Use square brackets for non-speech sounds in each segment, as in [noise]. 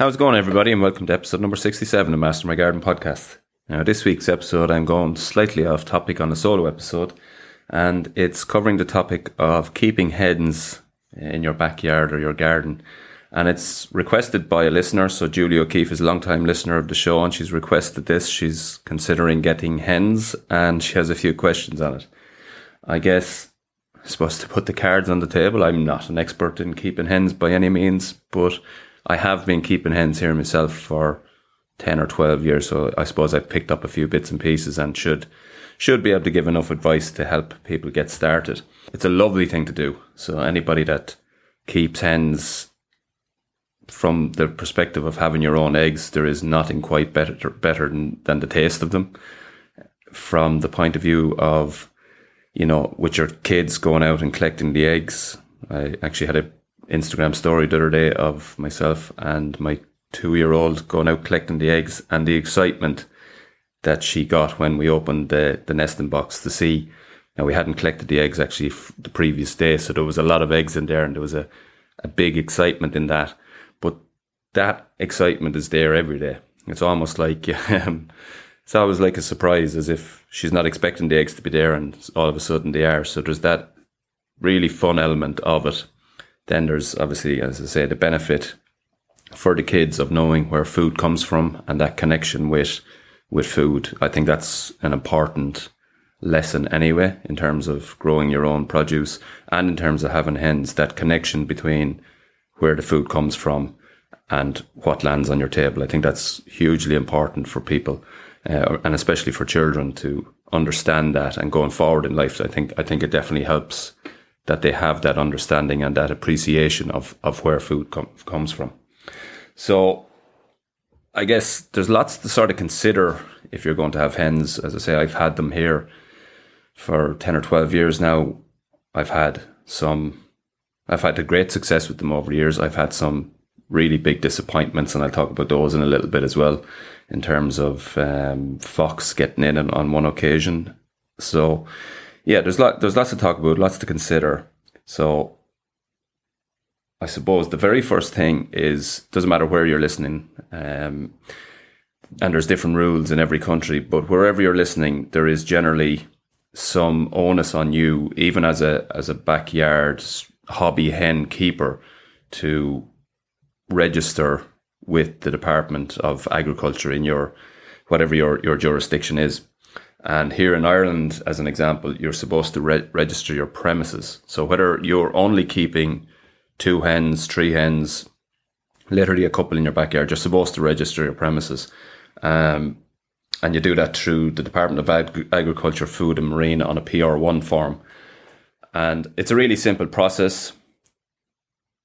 How's it going, everybody, and welcome to episode number 67 of Master My Garden podcast. Now, this week's episode, I'm going slightly off topic on a solo episode, and it's covering the topic of keeping hens in your backyard or your garden. And it's requested by a listener. So, Julie O'Keefe is a long time listener of the show, and she's requested this. She's considering getting hens, and she has a few questions on it. I guess I'm supposed to put the cards on the table. I'm not an expert in keeping hens by any means, but I have been keeping hens here myself for 10 or 12 years. So I suppose I've picked up a few bits and pieces and should, should be able to give enough advice to help people get started. It's a lovely thing to do. So anybody that keeps hens from the perspective of having your own eggs, there is nothing quite better, better than, than the taste of them. From the point of view of you know, with your kids going out and collecting the eggs. I actually had an Instagram story the other day of myself and my two year old going out collecting the eggs and the excitement that she got when we opened the, the nesting box to see. Now, we hadn't collected the eggs actually the previous day, so there was a lot of eggs in there and there was a, a big excitement in that. But that excitement is there every day. It's almost like [laughs] um, it's always like a surprise, as if she's not expecting the eggs to be there, and all of a sudden they are. So there's that really fun element of it. Then there's obviously, as I say, the benefit for the kids of knowing where food comes from and that connection with with food. I think that's an important lesson anyway in terms of growing your own produce and in terms of having hens. That connection between where the food comes from and what lands on your table. I think that's hugely important for people uh, and especially for children to understand that and going forward in life. I think I think it definitely helps that they have that understanding and that appreciation of of where food com- comes from. So I guess there's lots to sort of consider if you're going to have hens. As I say, I've had them here for ten or twelve years now. I've had some. I've had a great success with them over the years. I've had some really big disappointments, and I'll talk about those in a little bit as well in terms of um, Fox getting in on one occasion. So, yeah, there's lot, there's lots to talk about, lots to consider. So, I suppose the very first thing is doesn't matter where you're listening, um, and there's different rules in every country, but wherever you're listening, there is generally some onus on you, even as a as a backyard hobby hen keeper, to register with the Department of Agriculture in your whatever your, your jurisdiction is. And here in Ireland, as an example, you're supposed to re- register your premises. So whether you're only keeping two hens, three hens, literally a couple in your backyard, you're supposed to register your premises. Um, and you do that through the Department of Ag- Agriculture, Food and Marine on a PR1 form. And it's a really simple process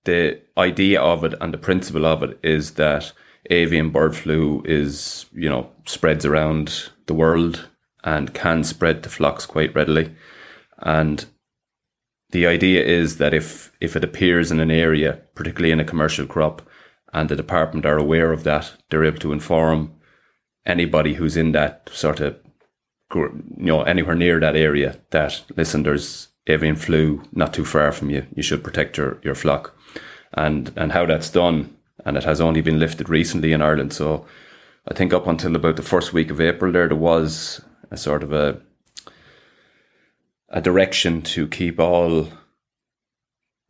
the idea of it and the principle of it is that avian bird flu is, you know, spreads around the world and can spread to flocks quite readily. And the idea is that if, if it appears in an area, particularly in a commercial crop, and the department are aware of that, they're able to inform anybody who's in that sort of, you know, anywhere near that area that, listen, there's avian flu not too far from you. You should protect your, your flock and and how that's done. And it has only been lifted recently in Ireland. So I think up until about the first week of April, there there was a sort of a a direction to keep all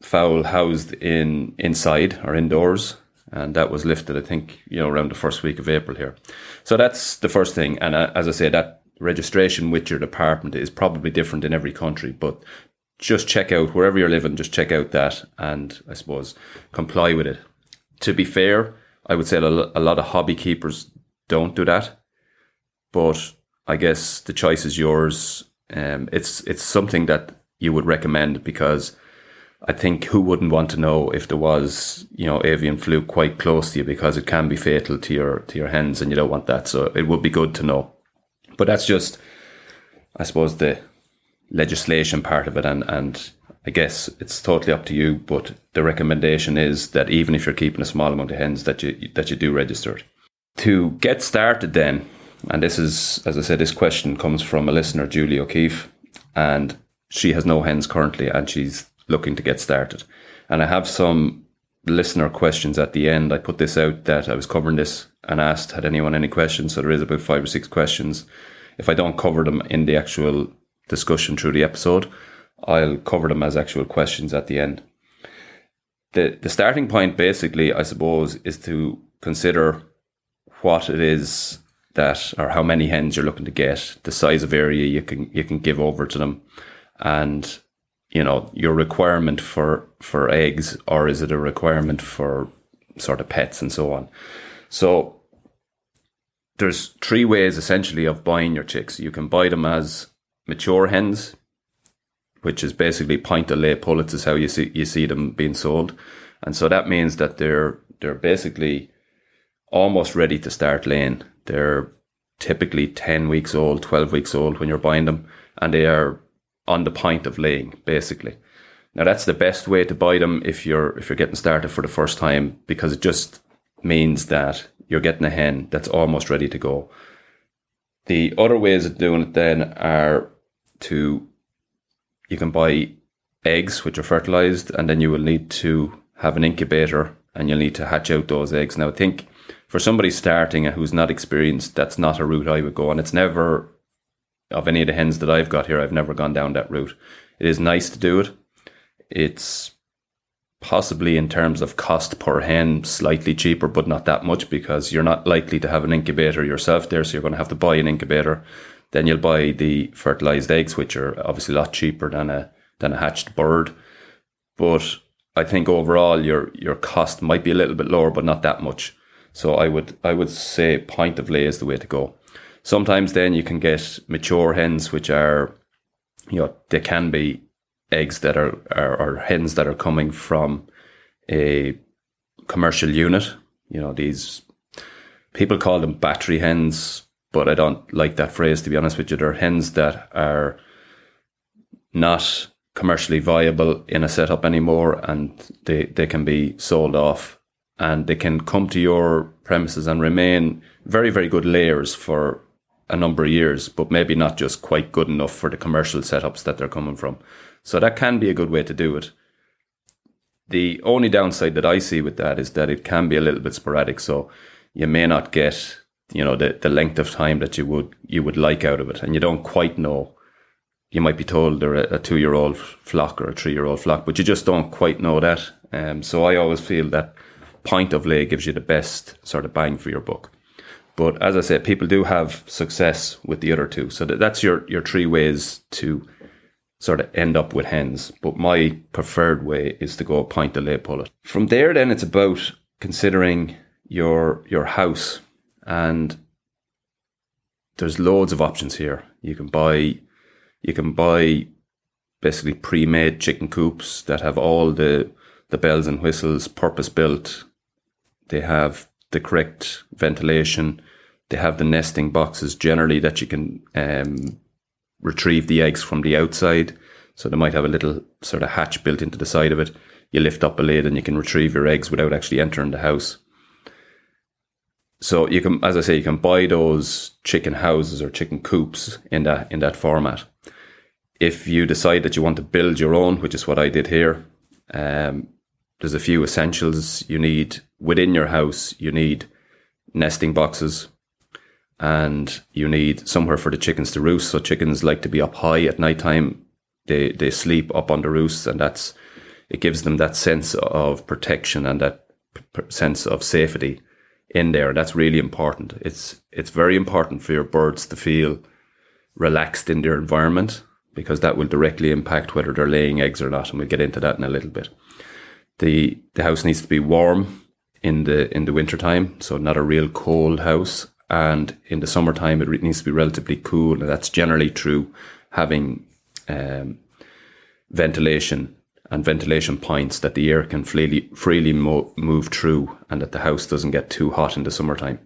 fowl housed in inside or indoors. And that was lifted i think you know around the first week of april here. So that's the first thing. And uh, as i say that registration with your department is probably different in every country but just check out wherever you're living, just check out that and I suppose comply with it. To be fair, I would say a lot of hobby keepers don't do that, but I guess the choice is yours. Um, it's it's something that you would recommend because I think who wouldn't want to know if there was you know avian flu quite close to you because it can be fatal to your to your hens and you don't want that. So it would be good to know. But that's just, I suppose the legislation part of it and and I guess it's totally up to you, but the recommendation is that even if you're keeping a small amount of hens, that you that you do register it. To get started, then, and this is, as I said, this question comes from a listener, Julie O'Keefe, and she has no hens currently, and she's looking to get started. And I have some listener questions at the end. I put this out that I was covering this and asked had anyone any questions. So there is about five or six questions. If I don't cover them in the actual discussion through the episode, I'll cover them as actual questions at the end. The the starting point basically, I suppose, is to consider what it is that or how many hens you're looking to get, the size of area you can you can give over to them, and you know your requirement for for eggs, or is it a requirement for sort of pets and so on. So there's three ways essentially of buying your chicks. You can buy them as mature hens, which is basically point of lay pullets is how you see you see them being sold, and so that means that they're they're basically almost ready to start laying. They're typically ten weeks old, twelve weeks old when you're buying them, and they are on the point of laying basically. Now that's the best way to buy them if you're if you're getting started for the first time because it just means that you're getting a hen that's almost ready to go. The other ways of doing it then are to you can buy eggs which are fertilized and then you will need to have an incubator and you'll need to hatch out those eggs. Now I think for somebody starting who's not experienced, that's not a route I would go on. It's never of any of the hens that I've got here, I've never gone down that route. It is nice to do it. It's possibly in terms of cost per hen slightly cheaper, but not that much because you're not likely to have an incubator yourself there. So you're going to have to buy an incubator. Then you'll buy the fertilized eggs, which are obviously a lot cheaper than a than a hatched bird. But I think overall your your cost might be a little bit lower, but not that much. So I would I would say point of lay is the way to go. Sometimes then you can get mature hens, which are you know they can be eggs that are, are or hens that are coming from a commercial unit. You know, these people call them battery hens, but I don't like that phrase to be honest with you. They're hens that are not commercially viable in a setup anymore and they, they can be sold off and they can come to your premises and remain very, very good layers for a number of years, but maybe not just quite good enough for the commercial setups that they're coming from. So that can be a good way to do it. The only downside that I see with that is that it can be a little bit sporadic. So you may not get, you know, the, the length of time that you would you would like out of it, and you don't quite know. You might be told they're a, a two year old flock or a three year old flock, but you just don't quite know that. Um, so I always feel that point of lay gives you the best sort of bang for your buck. But as I said, people do have success with the other two. So that, that's your your three ways to sort of end up with hens. But my preferred way is to go point of lay pullet. From there, then it's about considering your your house, and there's loads of options here. You can buy you can buy basically pre-made chicken coops that have all the the bells and whistles, purpose built. They have the correct ventilation. They have the nesting boxes generally that you can um, retrieve the eggs from the outside. So they might have a little sort of hatch built into the side of it. You lift up a lid and you can retrieve your eggs without actually entering the house. So you can, as I say, you can buy those chicken houses or chicken coops in that in that format. If you decide that you want to build your own, which is what I did here, um, there's a few essentials you need within your house. You need nesting boxes, and you need somewhere for the chickens to roost. So chickens like to be up high at night time. They they sleep up on the roosts, and that's it gives them that sense of protection and that p- sense of safety in there. That's really important. It's it's very important for your birds to feel relaxed in their environment because that will directly impact whether they're laying eggs or not, and we'll get into that in a little bit. The The house needs to be warm in the in the winter time, so not a real cold house. And in the summertime it needs to be relatively cool. And that's generally true having um, ventilation and ventilation points that the air can freely freely mo- move through and that the house doesn't get too hot in the summertime.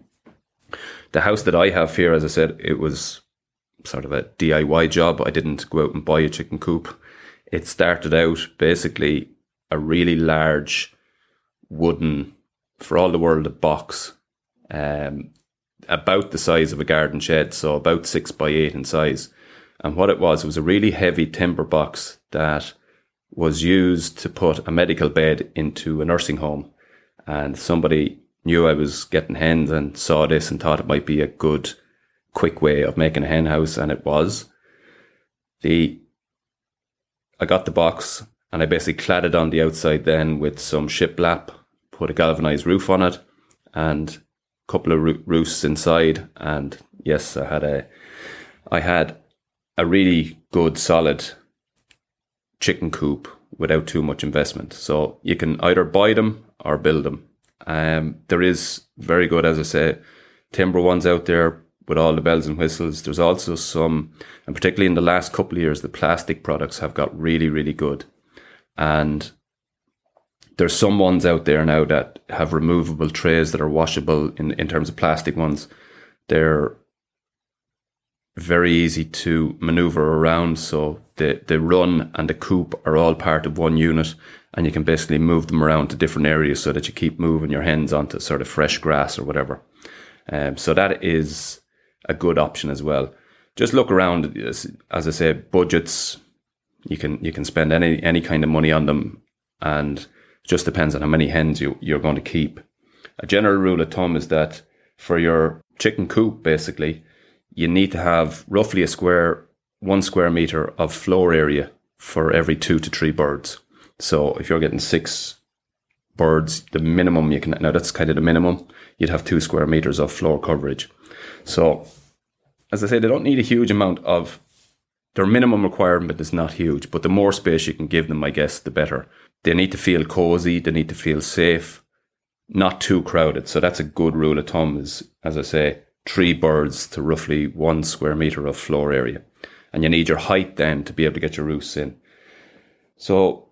The house that i have here as i said it was sort of a diy job. I didn't go out and buy a chicken coop. It started out basically a really large wooden for all the world a box um, about the size of a garden shed, so about six by eight in size. And what it was, it was a really heavy timber box that was used to put a medical bed into a nursing home. and somebody knew I was getting hens and saw this and thought it might be a good, quick way of making a hen house, and it was. The I got the box and I basically clad it on the outside then with some shiplap, put a galvanized roof on it, and a couple of roo- roosts inside. And yes, I had a, I had a really good solid chicken coop without too much investment. So you can either buy them or build them. Um, there is very good, as I say, timber ones out there with all the bells and whistles. There's also some, and particularly in the last couple of years, the plastic products have got really, really good. And there's some ones out there now that have removable trays that are washable in, in terms of plastic ones. They're very easy to maneuver around. So the, the run and the coop are all part of one unit and you can basically move them around to different areas so that you keep moving your hens onto sort of fresh grass or whatever. Um, so that is a good option as well. Just look around, as, as I say, budgets. You can you can spend any any kind of money on them, and it just depends on how many hens you you're going to keep. A general rule of thumb is that for your chicken coop, basically, you need to have roughly a square one square meter of floor area for every two to three birds. So if you're getting six birds, the minimum you can now that's kind of the minimum. You'd have two square meters of floor coverage. So as I say, they don't need a huge amount of their minimum requirement is not huge, but the more space you can give them, I guess, the better. They need to feel cozy, they need to feel safe, not too crowded. So that's a good rule of thumb is as I say, three birds to roughly one square meter of floor area. And you need your height then to be able to get your roosts in. So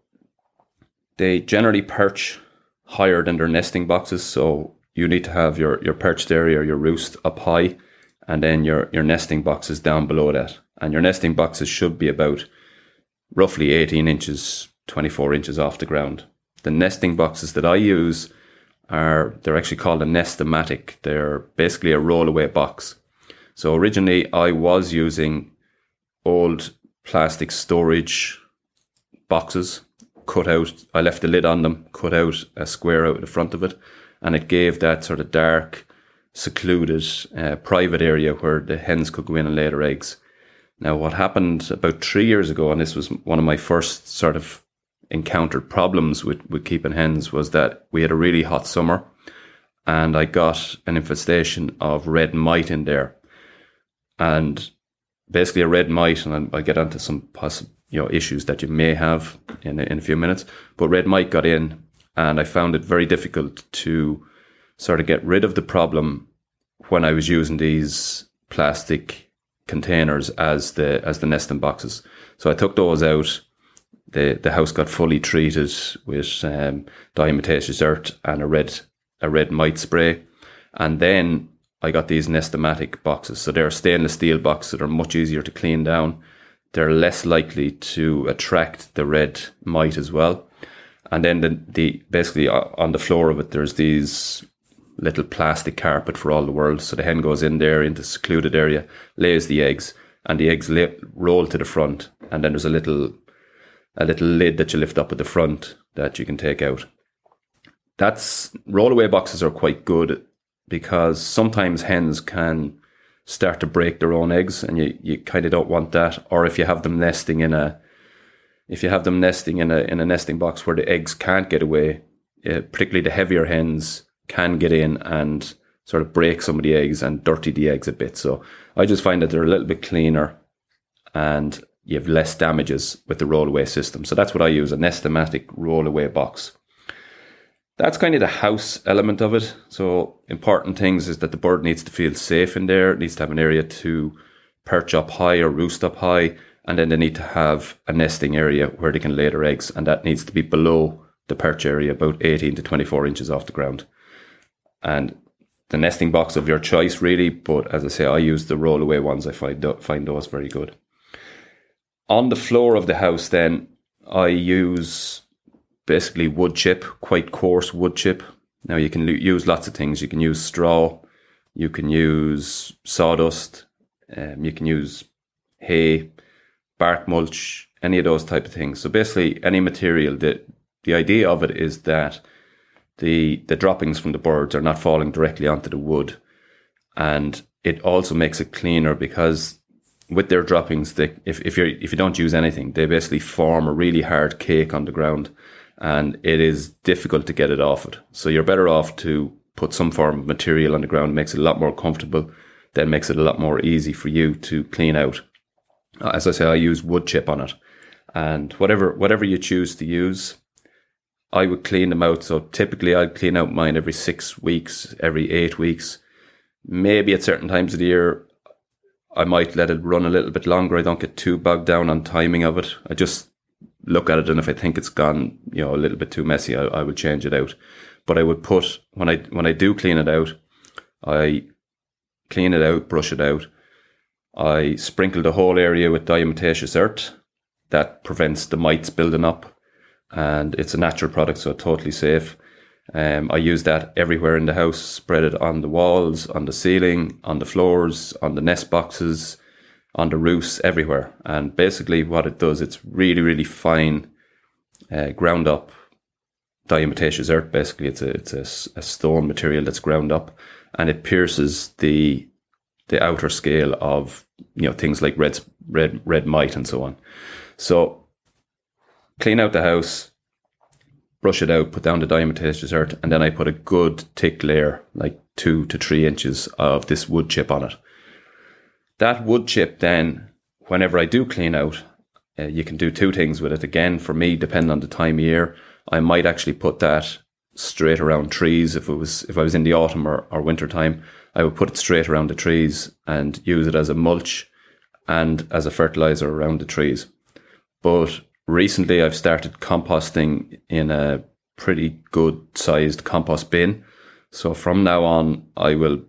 they generally perch higher than their nesting boxes. So you need to have your, your perched area, your roost up high, and then your, your nesting boxes down below that. And your nesting boxes should be about roughly 18 inches, 24 inches off the ground. The nesting boxes that I use are, they're actually called a Nest-O-Matic. They're basically a rollaway box. So originally I was using old plastic storage boxes cut out. I left the lid on them, cut out a square out of the front of it, and it gave that sort of dark, secluded, uh, private area where the hens could go in and lay their eggs. Now, what happened about three years ago, and this was one of my first sort of encountered problems with, with keeping hens, was that we had a really hot summer and I got an infestation of red mite in there. And basically, a red mite, and I'll get onto some possible you know issues that you may have in in a few minutes. But red mite got in, and I found it very difficult to sort of get rid of the problem when I was using these plastic containers as the as the nesting boxes. So I took those out. The the house got fully treated with um, diatomaceous earth and a red a red mite spray, and then I got these Nest-O-Matic boxes. So they're stainless steel boxes that are much easier to clean down they're less likely to attract the red mite as well. And then the, the basically uh, on the floor of it, there's these little plastic carpet for all the world. So the hen goes in there into secluded area, lays the eggs, and the eggs lay, roll to the front. And then there's a little a little lid that you lift up at the front that you can take out. That's rollaway boxes are quite good because sometimes hens can start to break their own eggs and you, you kind of don't want that or if you have them nesting in a if you have them nesting in a in a nesting box where the eggs can't get away uh, particularly the heavier hens can get in and sort of break some of the eggs and dirty the eggs a bit so i just find that they're a little bit cleaner and you have less damages with the rollaway system so that's what i use a Nest-O-Matic rollaway box that's kind of the house element of it. So important things is that the bird needs to feel safe in there. It needs to have an area to perch up high or roost up high. And then they need to have a nesting area where they can lay their eggs. And that needs to be below the perch area, about 18 to 24 inches off the ground. And the nesting box of your choice, really. But as I say, I use the rollaway ones. I find, find those very good. On the floor of the house, then, I use basically wood chip, quite coarse wood chip. Now you can use lots of things. You can use straw, you can use sawdust, um, you can use hay, bark mulch, any of those type of things. So basically, any material that the idea of it is that the the droppings from the birds are not falling directly onto the wood, and it also makes it cleaner because with their droppings, they, if if you if you don't use anything, they basically form a really hard cake on the ground, and it is difficult to get it off it. So you're better off to put some form of material on the ground, makes it a lot more comfortable, then makes it a lot more easy for you to clean out. Uh, as I say, I use wood chip on it, and whatever whatever you choose to use, I would clean them out. So typically, I'd clean out mine every six weeks, every eight weeks. Maybe at certain times of the year, I might let it run a little bit longer. I don't get too bogged down on timing of it. I just look at it, and if I think it's gone, you know, a little bit too messy, I, I would change it out. But I would put when I when I do clean it out, I clean it out, brush it out. I sprinkle the whole area with diatomaceous earth that prevents the mites building up and it's a natural product, so totally safe. Um, I use that everywhere in the house, spread it on the walls, on the ceiling, on the floors, on the nest boxes, on the roofs, everywhere. And basically, what it does, it's really, really fine, uh, ground up diatomaceous earth. Basically, it's a it's a, a stone material that's ground up, and it pierces the the outer scale of you know things like red red red mite and so on. So clean out the house, brush it out, put down the diatomaceous dessert, and then I put a good thick layer, like two to three inches of this wood chip on it. That wood chip then, whenever I do clean out, uh, you can do two things with it. Again, for me, depending on the time of year, I might actually put that straight around trees. If it was if I was in the autumn or, or winter time, I would put it straight around the trees and use it as a mulch and as a fertilizer around the trees. But recently I've started composting in a pretty good sized compost bin. So from now on, I will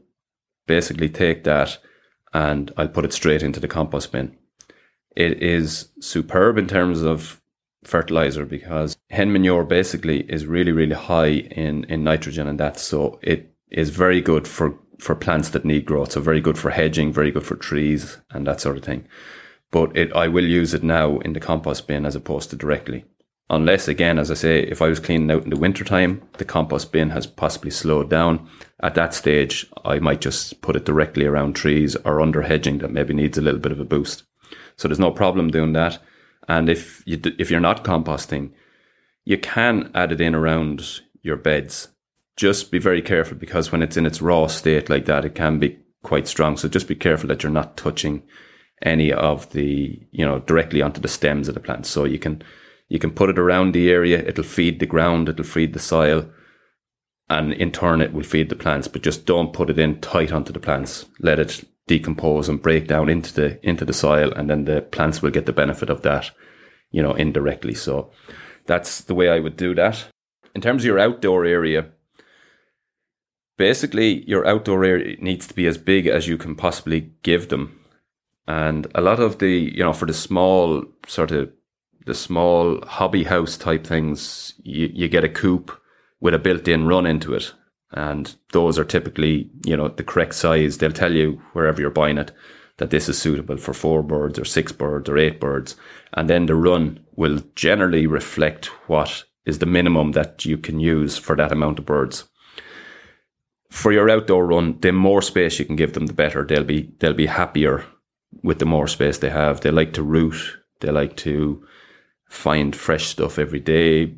basically take that and I'll put it straight into the compost bin. It is superb in terms of fertilizer because hen manure basically is really, really high in, in nitrogen and that. So it is very good for, for plants that need growth. So very good for hedging, very good for trees and that sort of thing but it, I will use it now in the compost bin as opposed to directly. Unless, again, as I say, if I was cleaning out in the winter time, the compost bin has possibly slowed down. At that stage, I might just put it directly around trees or under hedging that maybe needs a little bit of a boost. So there's no problem doing that. And if you if you're not composting, you can add it in around your beds. Just be very careful because when it's in its raw state like that, it can be quite strong. So just be careful that you're not touching any of the, you know, directly onto the stems of the plants. So you can, you can put it around the area. It'll feed the ground. It'll feed the soil and in turn it will feed the plants, but just don't put it in tight onto the plants. Let it decompose and break down into the, into the soil and then the plants will get the benefit of that, you know, indirectly. So that's the way I would do that. In terms of your outdoor area, basically your outdoor area needs to be as big as you can possibly give them and a lot of the, you know, for the small sort of the small hobby house type things, you, you get a coop with a built in run into it. And those are typically, you know, the correct size. They'll tell you wherever you're buying it that this is suitable for four birds or six birds or eight birds. And then the run will generally reflect what is the minimum that you can use for that amount of birds. For your outdoor run, the more space you can give them, the better. They'll be they'll be happier with the more space they have. They like to root. They like to find fresh stuff every day.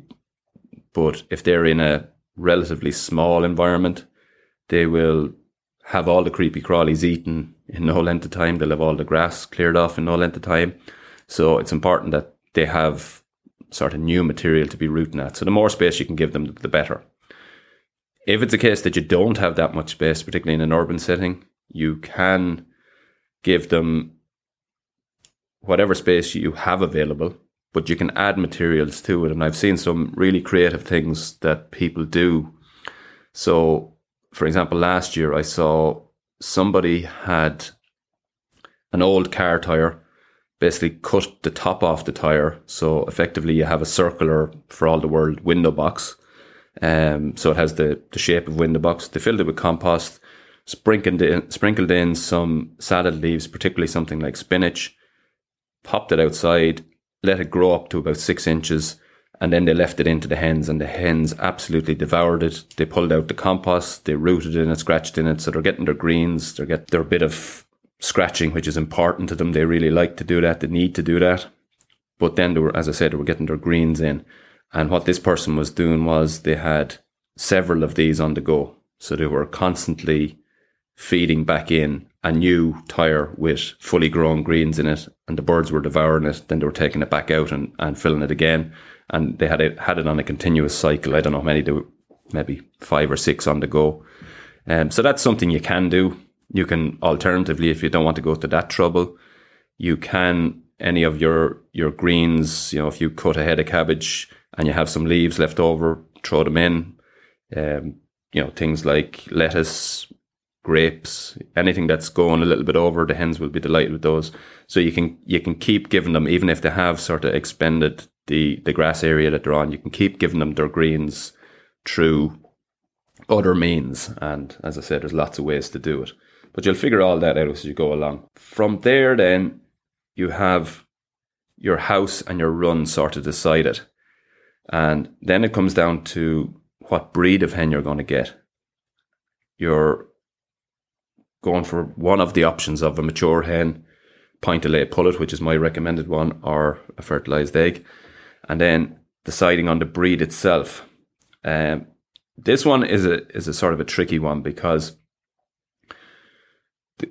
But if they're in a relatively small environment, they will have all the creepy crawlies eaten in no length of time. They'll have all the grass cleared off in no length of time. So it's important that they have sort of new material to be rooting at. So the more space you can give them, the better. If it's a case that you don't have that much space, particularly in an urban setting, you can give them whatever space you have available, but you can add materials to it. And I've seen some really creative things that people do. So, for example, last year I saw somebody had an old car tire, basically cut the top off the tire. So effectively you have a circular, for all the world, window box. Um, so it has the, the shape of window box. They filled it with compost sprinkled in, sprinkled in some salad leaves, particularly something like spinach, popped it outside, let it grow up to about six inches, And then they left it into the hens, and the hens absolutely devoured it. They pulled out the compost, they rooted in it, scratched in it, so they're getting their greens, they're getting their bit of scratching, which is important to them. They really like to do that, they need to do that. But then they were, as I said, they were getting their greens in. And what this person was doing was they had several of these on the go. So they were constantly feeding back in a new tire with fully grown greens in it, and the birds were devouring it. Then they were taking it back out and, and filling it again, and they had it had it on a continuous cycle. I don't know how many, do, maybe five or six on the go. Um, so that's something you can do. You can alternatively, if you don't want to go to that trouble, you can any of your your greens. You know, if you cut a head of cabbage and you have some leaves left over, throw them in. Um, you know, things like lettuce, grapes, anything that's going a little bit over, the hens will be delighted with those. So you can you can keep giving them, even if they have sort of expended the the grass area that they're on, you can keep giving them their greens through other means. And as I said, there's lots of ways to do it. But you'll figure all that out as you go along. From there, then you have your house and your run sort of decided. And then it comes down to what breed of hen you're going to get. You're going for one of the options of a mature hen, point of lay pullet, which is my recommended one, or a fertilized egg, and then deciding on the breed itself. Um, this one is a is a sort of a tricky one because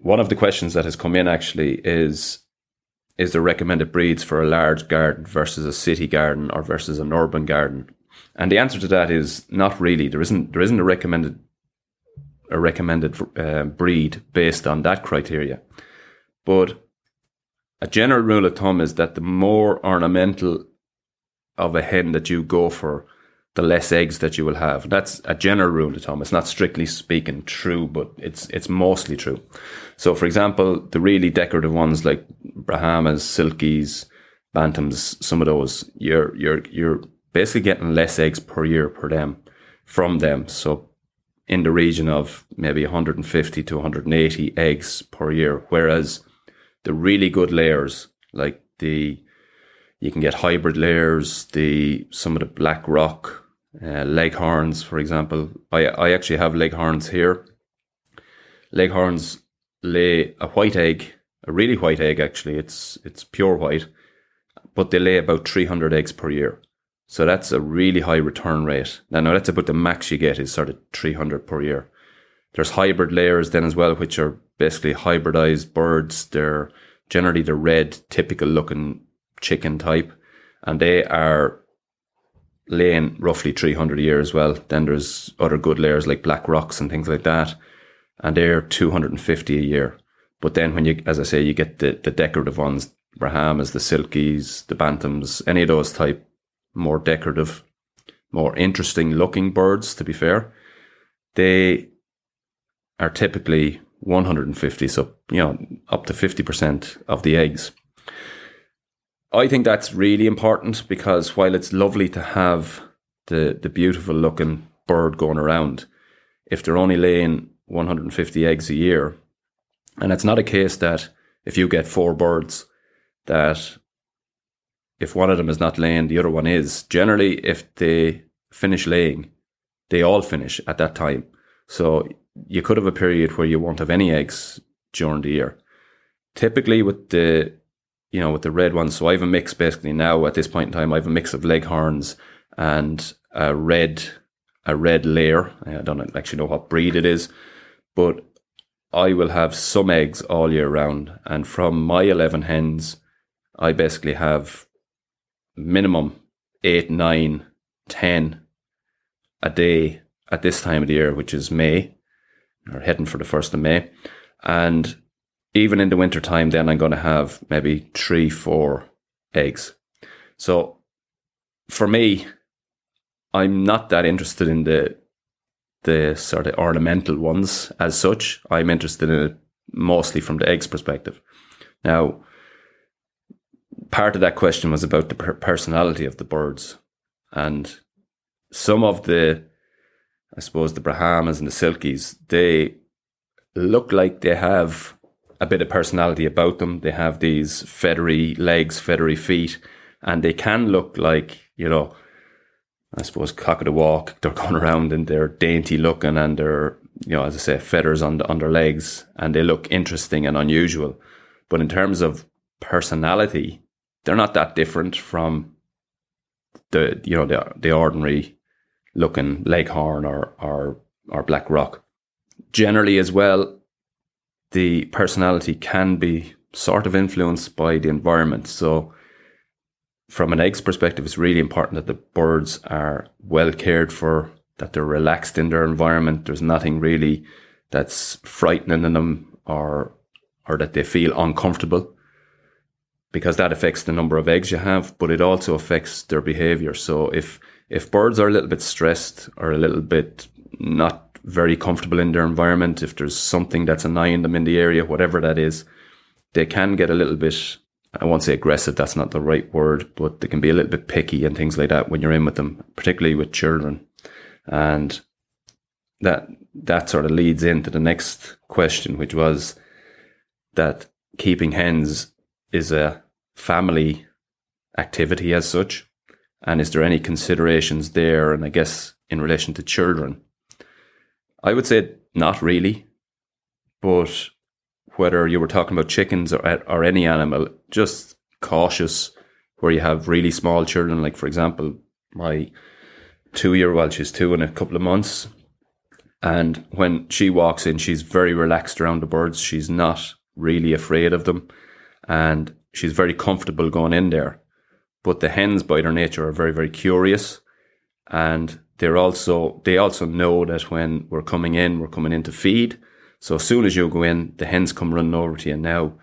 one of the questions that has come in actually is is there recommended breeds for a large garden versus a city garden or versus an urban garden? And the answer to that is not really. There isn't there isn't a recommended a recommended uh, breed based on that criteria. But a general rule of thumb is that the more ornamental of a hen that you go for, the less eggs that you will have. That's a general rule of thumb. It's not strictly speaking true, but it's it's mostly true. So, for example, the really decorative ones like Brahmas, Silkies, Bantams, some of those, you're you're you're basically getting less eggs per year per them from them. So in the region of maybe 150 to 180 eggs per year. Whereas the really good layers, like the, you can get hybrid layers, the, some of the black rock, uh, leghorns, for example. I, I actually have leghorns here. Leghorns lay a white egg, a really white egg actually. It's, it's pure white, but they lay about 300 eggs per year. So that's a really high return rate. Now, now that's about the max you get is sort of 300 per year. There's hybrid layers then as well, which are basically hybridized birds. They're generally the red, typical looking chicken type, and they are laying roughly 300 a year as well. Then there's other good layers like black rocks and things like that, and they're 250 a year. But then when you, as I say, you get the, the decorative ones, Brahmas, the Silkies, the Bantams, any of those type more decorative, more interesting looking birds, to be fair, they are typically 150, so, you know, up to 50% of the eggs. I think that's really important because while it's lovely to have the, the beautiful looking bird going around, if they're only laying 150 eggs a year, and it's not a case that if you get four birds that if one of them is not laying, the other one is. Generally, if they finish laying, they all finish at that time. So you could have a period where you won't have any eggs during the year. Typically, with the you know with the red ones, so I have a mix basically now at this point in time. I have a mix of leghorns and a red a red layer. I don't actually know what breed it is, but I will have some eggs all year round. And from my eleven hens, I basically have minimum eight, nine, ten a day at this time of the year, which is May, or heading for the first of May. And even in the winter time, then I'm going to have maybe three, four eggs. So for me, I'm not that interested in the the sort of ornamental ones as such. I'm interested in it mostly from the eggs perspective. Now, part of that question was about the personality of the birds, and some of the, I suppose, the Brahmas and the Silkies, they look like they have a bit of personality about them. They have these feathery legs, feathery feet, and they can look like you know I suppose, cock of the walk. They're going around and they're dainty looking and they're, you know, as I say, feathers on, the, on their legs and they look interesting and unusual. But in terms of personality, they're not that different from the, you know, the, the ordinary looking leghorn or, or, or black rock. Generally, as well, the personality can be sort of influenced by the environment. So, from an egg's perspective, it's really important that the birds are well cared for, that they're relaxed in their environment. There's nothing really that's frightening in them or or that they feel uncomfortable because that affects the number of eggs you have, but it also affects their behavior. So if if birds are a little bit stressed or a little bit not very comfortable in their environment, if there's something that's annoying them in the area, whatever that is, they can get a little bit I won't say aggressive, that's not the right word, but they can be a little bit picky and things like that when you're in with them, particularly with children. And that that sort of leads into the next question, which was that keeping hens is a family activity as such. And is there any considerations there? And I guess in relation to children, I would say not really, but whether you were talking about chickens or, or any animal, just cautious where you have really small children. Like, for example, my two year old, she's two in a couple of months. And when she walks in, she's very relaxed around the birds. She's not really afraid of them. And she's very comfortable going in there. But the hens, by their nature, are very, very curious. And they're also, they also know that when we're coming in, we're coming in to feed. So as soon as you go in, the hens come running over to you. Now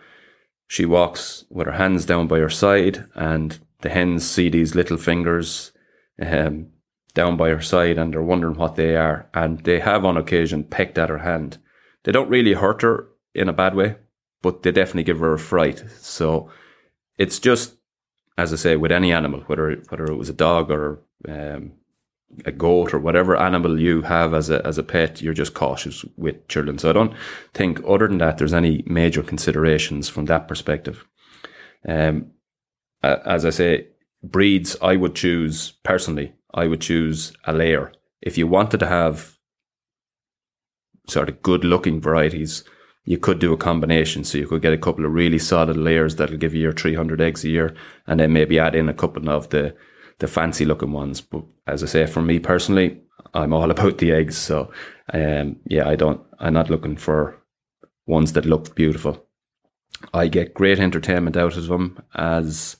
she walks with her hands down by her side, and the hens see these little fingers um, down by her side, and they're wondering what they are. And they have on occasion pecked at her hand. They don't really hurt her in a bad way, but they definitely give her a fright. So it's just, as I say, with any animal, whether whether it was a dog or um, a goat or whatever animal you have as a as a pet, you're just cautious with children. So I don't think, other than that, there's any major considerations from that perspective. Um, as I say, breeds I would choose personally. I would choose a layer if you wanted to have sort of good looking varieties. You could do a combination, so you could get a couple of really solid layers that'll give you your 300 eggs a year, and then maybe add in a couple of the the fancy looking ones. But as I say, for me personally, I'm all [laughs] about the eggs. So, um, yeah, I don't, I'm not looking for ones that look beautiful. I get great entertainment out of them as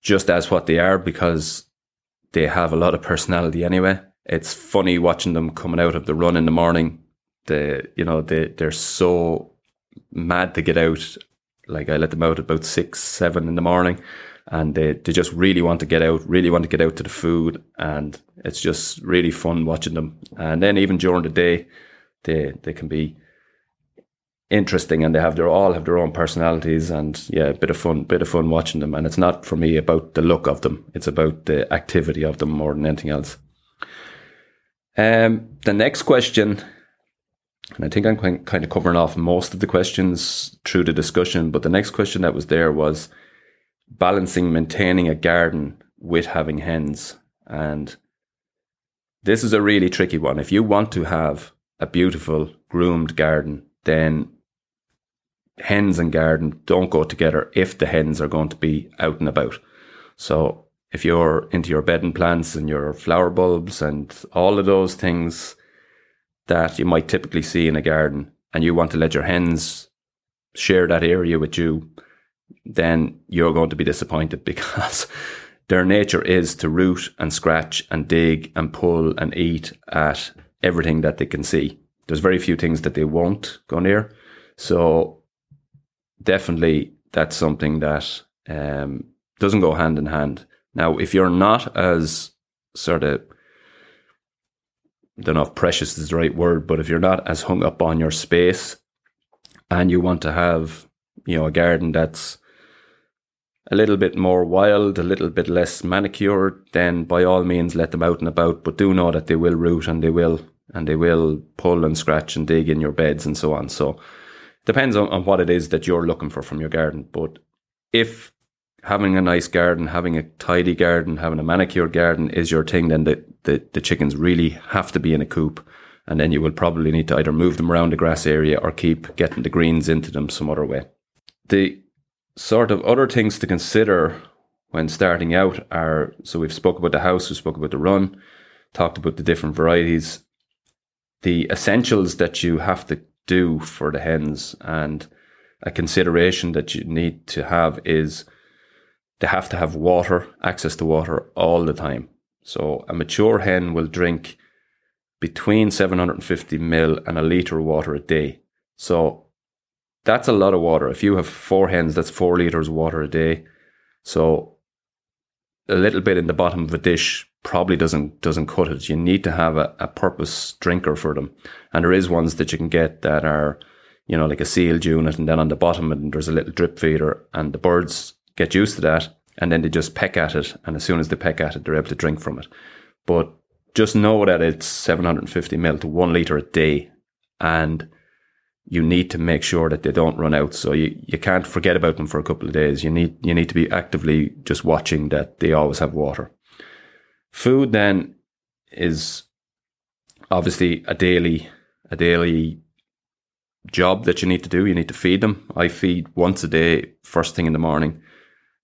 just as what they are because they have a lot of personality anyway. It's funny watching them coming out of the run in the morning. They, you know, they, they're so mad to get out. Like I let them out about six, seven in the morning and they, they just really want to get out, really want to get out to the food, and it's just really fun watching them. And then even during the day, they they can be interesting, and they have their all have their own personalities, and yeah, a bit of fun, bit of fun watching them. And it's not for me about the look of them; it's about the activity of them more than anything else. Um, the next question and I think I'm kind of covering off most of the questions through the discussion, but the next question that was there was balancing maintaining a garden with having hens. And this is a really tricky one. If you want to have a beautiful groomed garden, then hens and garden don't go together if the hens are going to be out and about. So if you're into your bedding plants and your flower bulbs and all of those things that you might typically see in a garden and you want to let your hens share that area with you, then you're going to be disappointed [laughs] because their nature is to root and scratch and dig and pull and eat at everything that they can see. There's very few things that they won't go near. So definitely that's something that um, doesn't go hand in hand. Now, if you're not as sort of don't know if precious is the right word, but if you're not as hung up on your space and you want to have, you know, a garden that's a little bit more wild, a little bit less manicured, then by all means let them out and about. But do know that they will root and they will and they will pull and scratch and dig in your beds and so on. So depends on, on what it is that you're looking for from your garden. But if having a nice garden, having a tidy garden, having a manicured garden is your thing, then the, the, the chickens really have to be in a coop. And then you will probably need to either move them around the grass area or keep getting the greens into them some other way. The sort of other things to consider when starting out are so we've spoke about the house, we spoke about the run, talked about the different varieties, the essentials that you have to do for the hens and a consideration that you need to have is they have to have water, access to water all the time. So a mature hen will drink between 750 mil and a litre of water a day. So that's a lot of water. If you have four hens, that's four litres of water a day. So a little bit in the bottom of a dish probably doesn't doesn't cut it. You need to have a, a purpose drinker for them. And there is ones that you can get that are, you know, like a sealed unit and then on the bottom and there's a little drip feeder and the birds get used to that and then they just peck at it. And as soon as they peck at it, they're able to drink from it. But just know that it's 750 ml to one litre a day. And you need to make sure that they don't run out. So you, you can't forget about them for a couple of days. You need, you need to be actively just watching that they always have water. Food then is obviously a daily, a daily job that you need to do. You need to feed them. I feed once a day, first thing in the morning.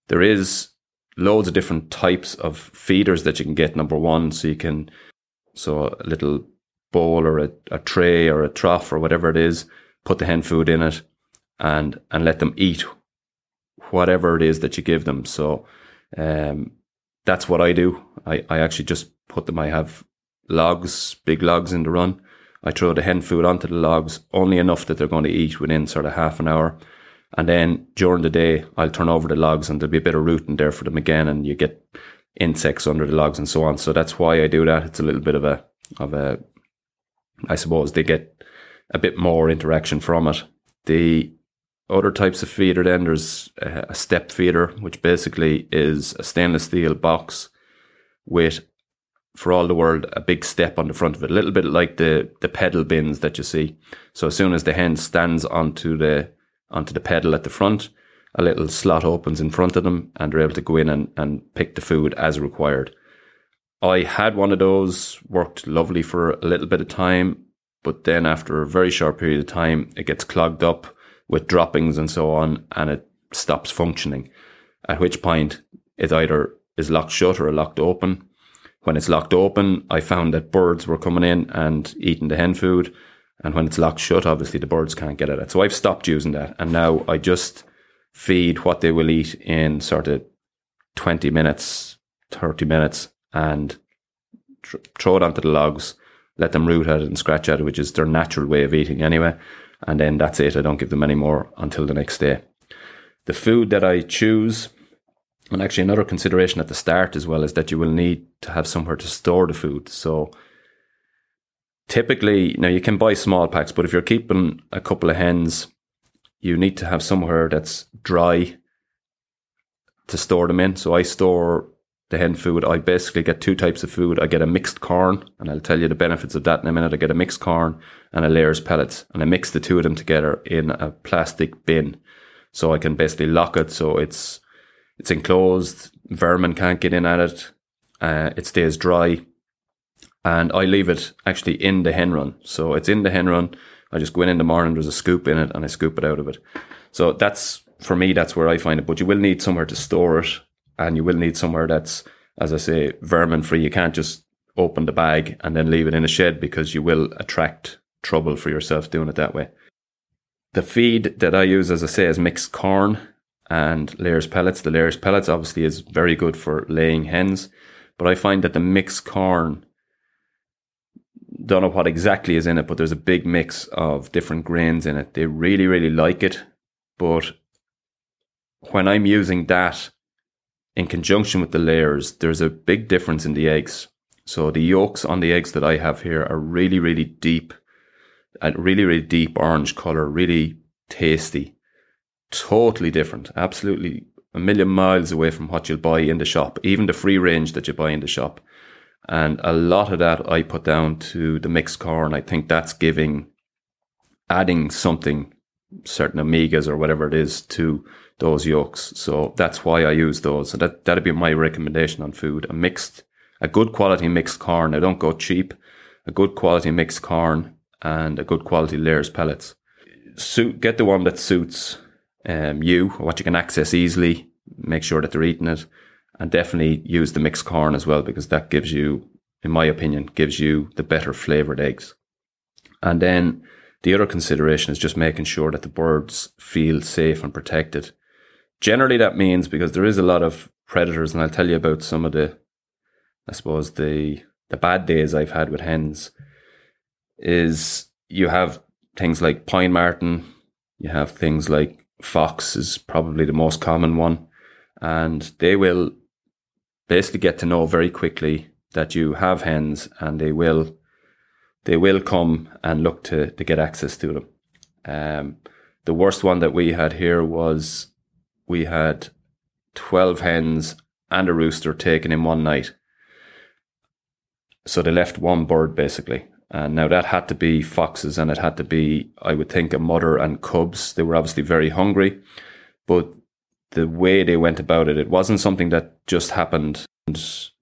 There is loads of different types of feeders that you can get. Number one, so you can, so a little bowl or a, a tray or a trough or whatever it is, put the hen food in it and, and let them eat whatever it is that you give them. So, um, that's what I do. I, I actually just put them, I have logs, big logs in the run. I throw the hen food onto the logs, only enough that they're going to eat within sort of half an hour. And then during the day, I'll turn over the logs and there'll be a bit of rooting there for them again. And you get insects under the logs and so on. So that's why I do that. It's a little bit of a, of a, I suppose they get a bit more interaction from it. The other types of feeder then there's a step feeder, which basically is a stainless steel box with, for all the world, a big step on the front of it, a little bit like the, the pedal bins that you see. So as soon as the hen stands onto the onto the pedal at the front. A little slot opens in front of them and they're able to go in and, and pick the food as required. I had one of those, worked lovely for a little bit of time, but then after a very short period of time, it gets clogged up with droppings and so on, and it stops functioning. At which point, it either is locked shut or locked open. When it's locked open, I found that birds were coming in and eating the hen food. And when it's locked shut, obviously the birds can't get at it. So I've stopped using that. And now I just feed what they will eat in sort of 20 minutes, 30 minutes, and tr- throw it onto the logs, let them root at it and scratch at it, which is their natural way of eating anyway. And then that's it. I don't give them any more until the next day. The food that I choose, and actually another consideration at the start as well, is that you will need to have somewhere to store the food. So typically, now you can buy small packs, but if you're keeping a couple of hens, you need to have somewhere that's dry to store them in. So I store the hen food. I basically get two types of food. I get a mixed corn, and I'll tell you the benefits of that in a minute. I get a mixed corn and a layers pellets, and I mix the two of them together in a plastic bin. So I can basically lock it so it's it's enclosed. Vermin can't get in at it. Uh, it stays dry and I leave it actually in the hen run. So it's in the hen run. I just go in in the morning, there's a scoop in it, and I scoop it out of it. So that's, for me, that's where I find it. But you will need somewhere to store it, and you will need somewhere that's, as I say, vermin free. You can't just open the bag and then leave it in a shed because you will attract trouble for yourself doing it that way. The feed that I use, as I say, is mixed corn and layers pellets. The layers pellets obviously is very good for laying hens, but I find that the mixed corn don't know what exactly is in it, but there's a big mix of different grains in it. They really, really like it. But when I'm using that in conjunction with the layers, there's a big difference in the eggs. So the yolks on the eggs that I have here are really, really deep, a really, really deep orange color, really tasty. Totally different. Absolutely a million miles away from what you'll buy in the shop, even the free range that you buy in the shop. And a lot of that I put down to the mixed corn. I think that's giving, adding something certain omegas or whatever it is to those yolks. So that's why I use those. So that that'd be my recommendation on food. A mixed, a good quality mixed corn. I don't go cheap. A good quality mixed corn and a good quality layers pellets. Suit, get the one that suits um, you, what you can access easily. Make sure that they're eating it, and definitely use the mixed corn as well because that gives you, in my opinion, gives you the better flavored eggs. And then the other consideration is just making sure that the birds feel safe and protected. Generally, that means because there is a lot of predators, and I'll tell you about some of the, I suppose the the bad days I've had with hens. Is you have things like pine marten, you have things like fox is probably the most common one, and they will basically get to know very quickly that you have hens, and they will they will come and look to to get access to them. Um, the worst one that we had here was we had twelve hens and a rooster taken in one night. So they left one bird basically. And now that had to be foxes and it had to be, I would think, a mother and cubs. They were obviously very hungry, but the way they went about it, it wasn't something that just happened,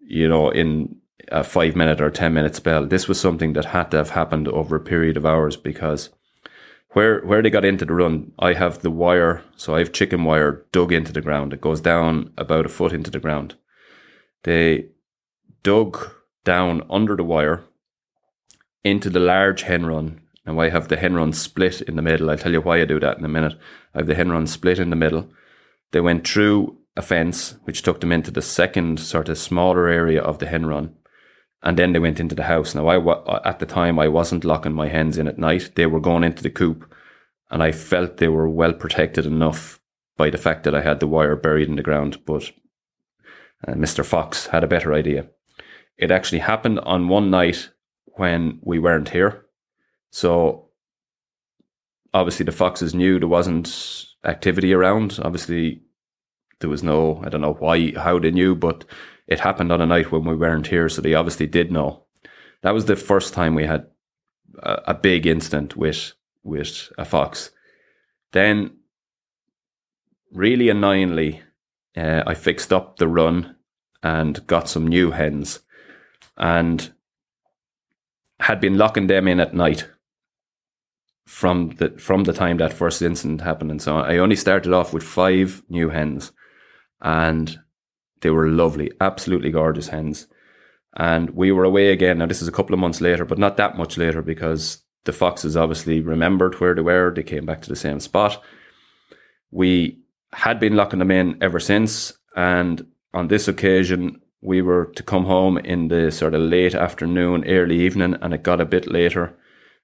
you know, in a five minute or 10 minute spell. This was something that had to have happened over a period of hours because where, where they got into the run, I have the wire. So I have chicken wire dug into the ground. It goes down about a foot into the ground. They dug down under the wire into the large hen run. Now I have the hen run split in the middle. I'll tell you why I do that in a minute. I have the hen run split in the middle. They went through a fence, which took them into the second sort of smaller area of the hen run and then they went into the house. Now, I at the time I wasn't locking my hens in at night; they were going into the coop, and I felt they were well protected enough by the fact that I had the wire buried in the ground. But uh, Mr. Fox had a better idea. It actually happened on one night when we weren't here, so obviously the foxes knew there wasn't activity around. Obviously, there was no I don't know why how they knew, but it happened on a night when we weren't here, so they obviously did know. That was the first time we had a, a big incident with with a fox. Then, really annoyingly, uh, I fixed up the run and got some new hens, and had been locking them in at night from the from the time that first incident happened and so on. I only started off with five new hens, and they were lovely, absolutely gorgeous hens. And we were away again. Now, this is a couple of months later, but not that much later because the foxes obviously remembered where they were. They came back to the same spot. We had been locking them in ever since. And on this occasion, we were to come home in the sort of late afternoon, early evening, and it got a bit later.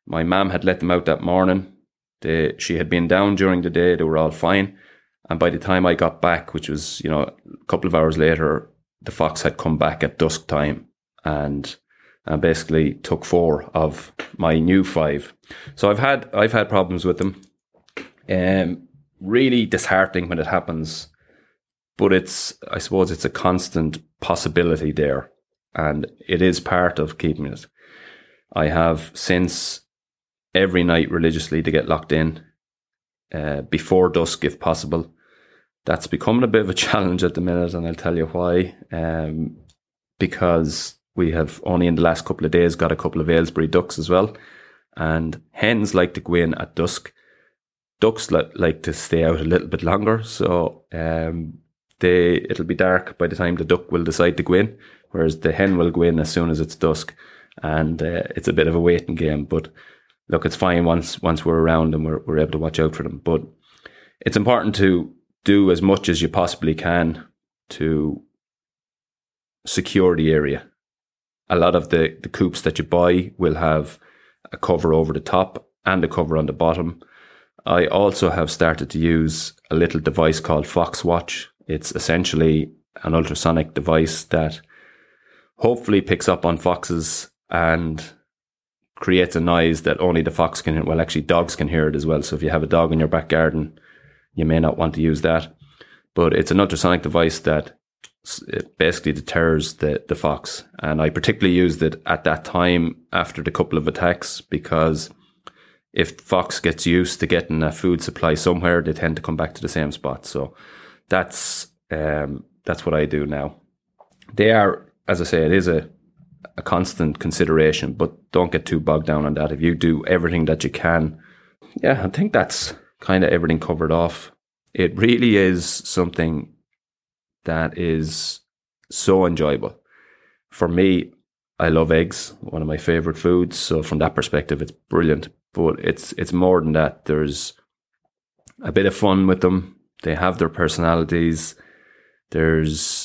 My mum had let them out that morning. They, she had been down during the day. They were all fine. And by the time I got back, which was, you know, a couple of hours later, the fox had come back at dusk time and and basically took four of my new five. So I've had I've had problems with them. Um really disheartening when it happens. But it's I suppose it's a constant possibility there. And it is part of keeping it. I have since every night religiously to get locked in uh, before dusk if possible. That's becoming a bit of a [laughs] challenge at the minute, and I'll tell you why. Um, because we have only in the last couple of days got a couple of Aylesbury ducks as well, and hens like to go in at dusk. Ducks li- like to stay out a little bit longer, so um, they it'll be dark by the time the duck will decide to go in, whereas the hen will go in as soon as it's dusk, and uh, it's a bit of a waiting game. But look, it's fine once once we're around and we're we're able to watch out for them. But it's important to do as much as you possibly can to secure the area. A lot of the, the coops that you buy will have a cover over the top and a cover on the bottom. I also have started to use a little device called Foxwatch. It's essentially an ultrasonic device that hopefully picks up on foxes and creates a noise that only the fox can hear. Well, actually, dogs can hear it as well. So if you have a dog in your back garden, you may not want to use that. But it's an ultrasonic device that basically deters the, the fox. And I particularly used it at that time after the couple of attacks because if fox gets used to getting a food supply somewhere, they tend to come back to the same spot. So that's um, that's what I do now. They are, as I say, it is a a constant consideration, but don't get too bogged down on that. If you do everything that you can, yeah, I think that's kind of everything covered off. It really is something that is so enjoyable. For me, I love eggs, one of my favorite foods. So from that perspective, it's brilliant. But it's it's more than that. There's a bit of fun with them. They have their personalities. There's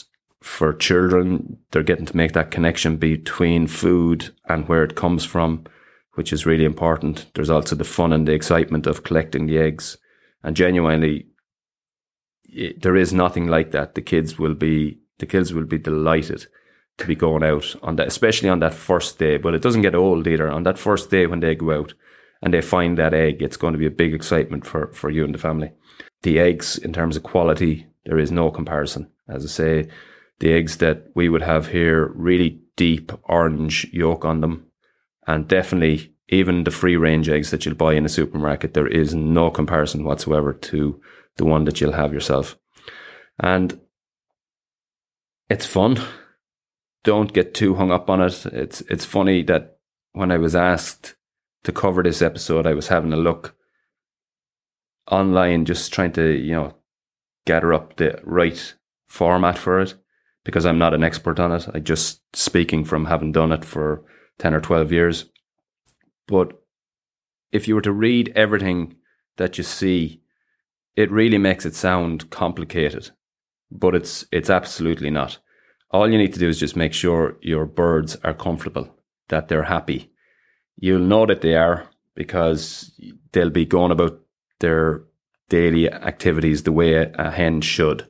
for children, they're getting to make that connection between food and where it comes from, which is really important. There's also the fun and the excitement of collecting the eggs. And genuinely, it, there is nothing like that. The kids will be the kids will be delighted to be going out on that, especially on that first day. But it doesn't get old either. On that first day when they go out and they find that egg, it's going to be a big excitement for, for you and the family. The eggs, in terms of quality, there is no comparison. As I say, the eggs that we would have here, really deep orange yolk on them. And definitely, even the free range eggs that you'll buy in a supermarket, there is no comparison whatsoever to the one that you'll have yourself. And it's fun don't get too hung up on it. It's it's funny that when I was asked to cover this episode, I was having a look online, just trying to you know gather up the right format for it because I'm not an expert on it. I just speaking from having done it for ten or twelve years. But if you were to read everything that you see, it really makes it sound complicated, but it's it's absolutely not all you need to do is just make sure your birds are comfortable, that they're happy. You'll know that they are because they'll be going about their daily activities the way a, hen should.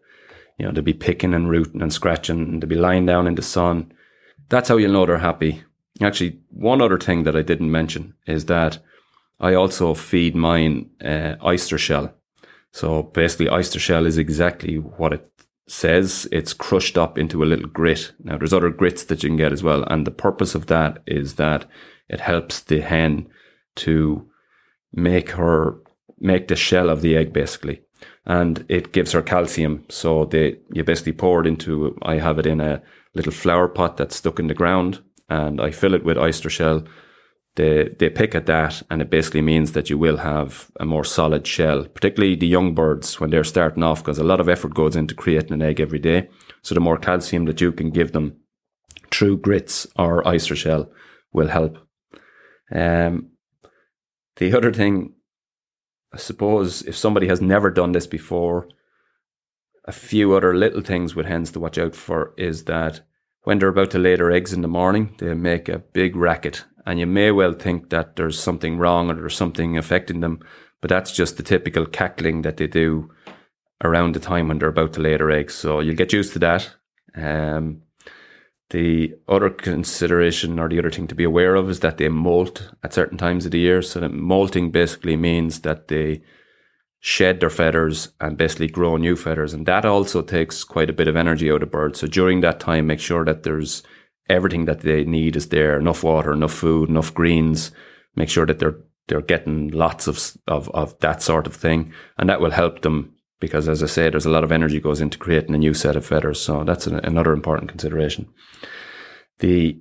You know, they'll be picking and rooting and scratching and they'll be lying down in the sun. That's how you'll know they're happy. Actually, one other thing that I didn't mention is that I also feed mine uh, oyster shell. So basically, oyster shell is exactly what it says it's crushed up into a little grit. Now there's other grits that you can get as well. And the purpose of that is that it helps the hen to make her, make the shell of the egg basically. And it gives her calcium. So they, you basically pour it into, I have it in a little flower pot that's stuck in the ground and I fill it with oyster shell they they pick at that, and it basically means that you will have a more solid shell, particularly the young birds when they're starting off, because a lot of effort goes into creating an egg every day. So the more calcium that you can give them through grits or oyster shell will help. Um, the other thing, I suppose, if somebody has never done this before, a few other little things with hens to watch out for is that when they're about to lay their eggs in the morning, they make a big racket and you may well think that there's something wrong or there's something affecting them, but that's just the typical cackling that they do around the time when they're about to lay their eggs. So you'll get used to that. Um, the other consideration or the other thing to be aware of is that they molt at certain times of the year. So that molting basically means that they shed their feathers and basically grow new feathers. And that also takes quite a bit of energy out of birds. So during that time, make sure that there's everything that they need is there, enough water, enough food, enough greens, make sure that they're they're getting lots of, of, of that sort of thing. And that will help them because as I say, there's a lot of energy goes into creating a new set of feathers. So that's an, another important consideration. The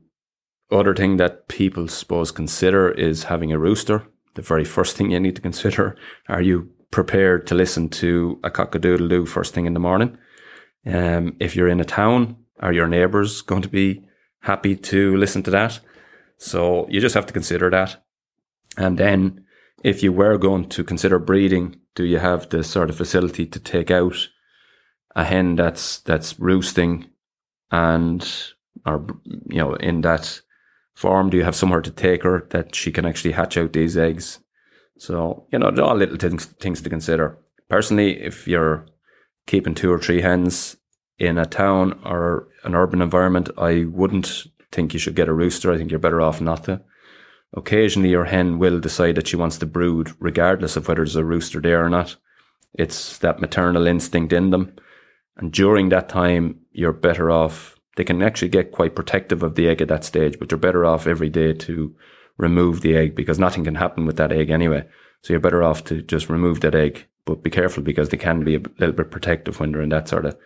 other thing that people suppose consider is having a rooster. The very first thing you need to consider, [laughs] are you prepared to listen to a cock-a-doodle-doo first thing in the morning? Um, if you're in a town, are your neighbours going to be happy to listen to that. So you just have to consider that. And then if you were going to consider breeding, do you have the sort of facility to take out a hen that's that's roosting and or you know in that farm do you have somewhere to take her that she can actually hatch out these eggs so you know there are all little things things to consider personally if you're keeping two or three hens in a town or an urban environment, I wouldn't think you should get a rooster. I think you're better off not to. Occasionally, your hen will decide that she wants to brood, regardless of whether there's a rooster there or not. It's that maternal instinct in them. And during that time, you're better off. They can actually get quite protective of the egg at that stage, but you're better off every day to remove the egg because nothing can happen with that egg anyway. So you're better off to just remove that egg, but be careful because they can be a little bit protective when they're in that sort of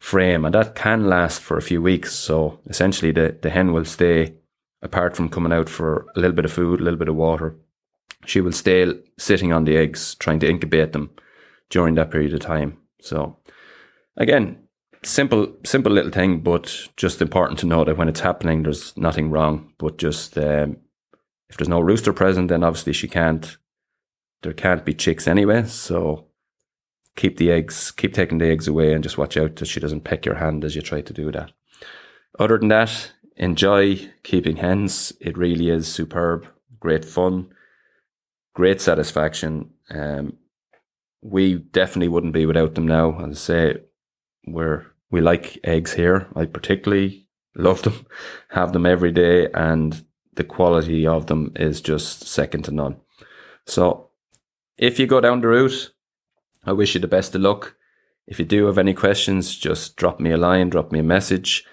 frame and that can last for a few weeks. So essentially the, the hen will stay apart from coming out for a little bit of food, a little bit of water. She will stay sitting on the eggs, trying to incubate them during that period of time. So again, simple, simple little thing, but just important to know that when it's happening, there's nothing wrong. But just um, if there's no rooster present, then obviously she can't. There can't be chicks anyway. So keep the eggs, keep taking the eggs away, and just watch out that she doesn't peck your hand as you try to do that. Other than that, enjoy keeping hens. It really is superb, great fun, great satisfaction. Um, we definitely wouldn't be without them now. As I say, we're we like eggs here. I particularly love them, [laughs] have them every day, and the quality of them is just second to none. So, if you go down the route, I wish you the best of luck. If you do have any questions, just drop me a line, drop me a message.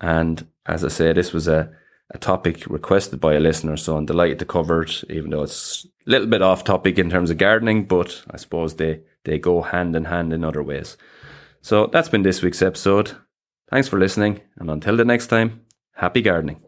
And as I say, this was a, a topic requested by a listener, so I'm delighted to cover it, even though it's a little bit off topic in terms of gardening, but I suppose they, they go hand in hand in other ways. So that's been this week's episode. Thanks for listening, and until the next time, happy gardening.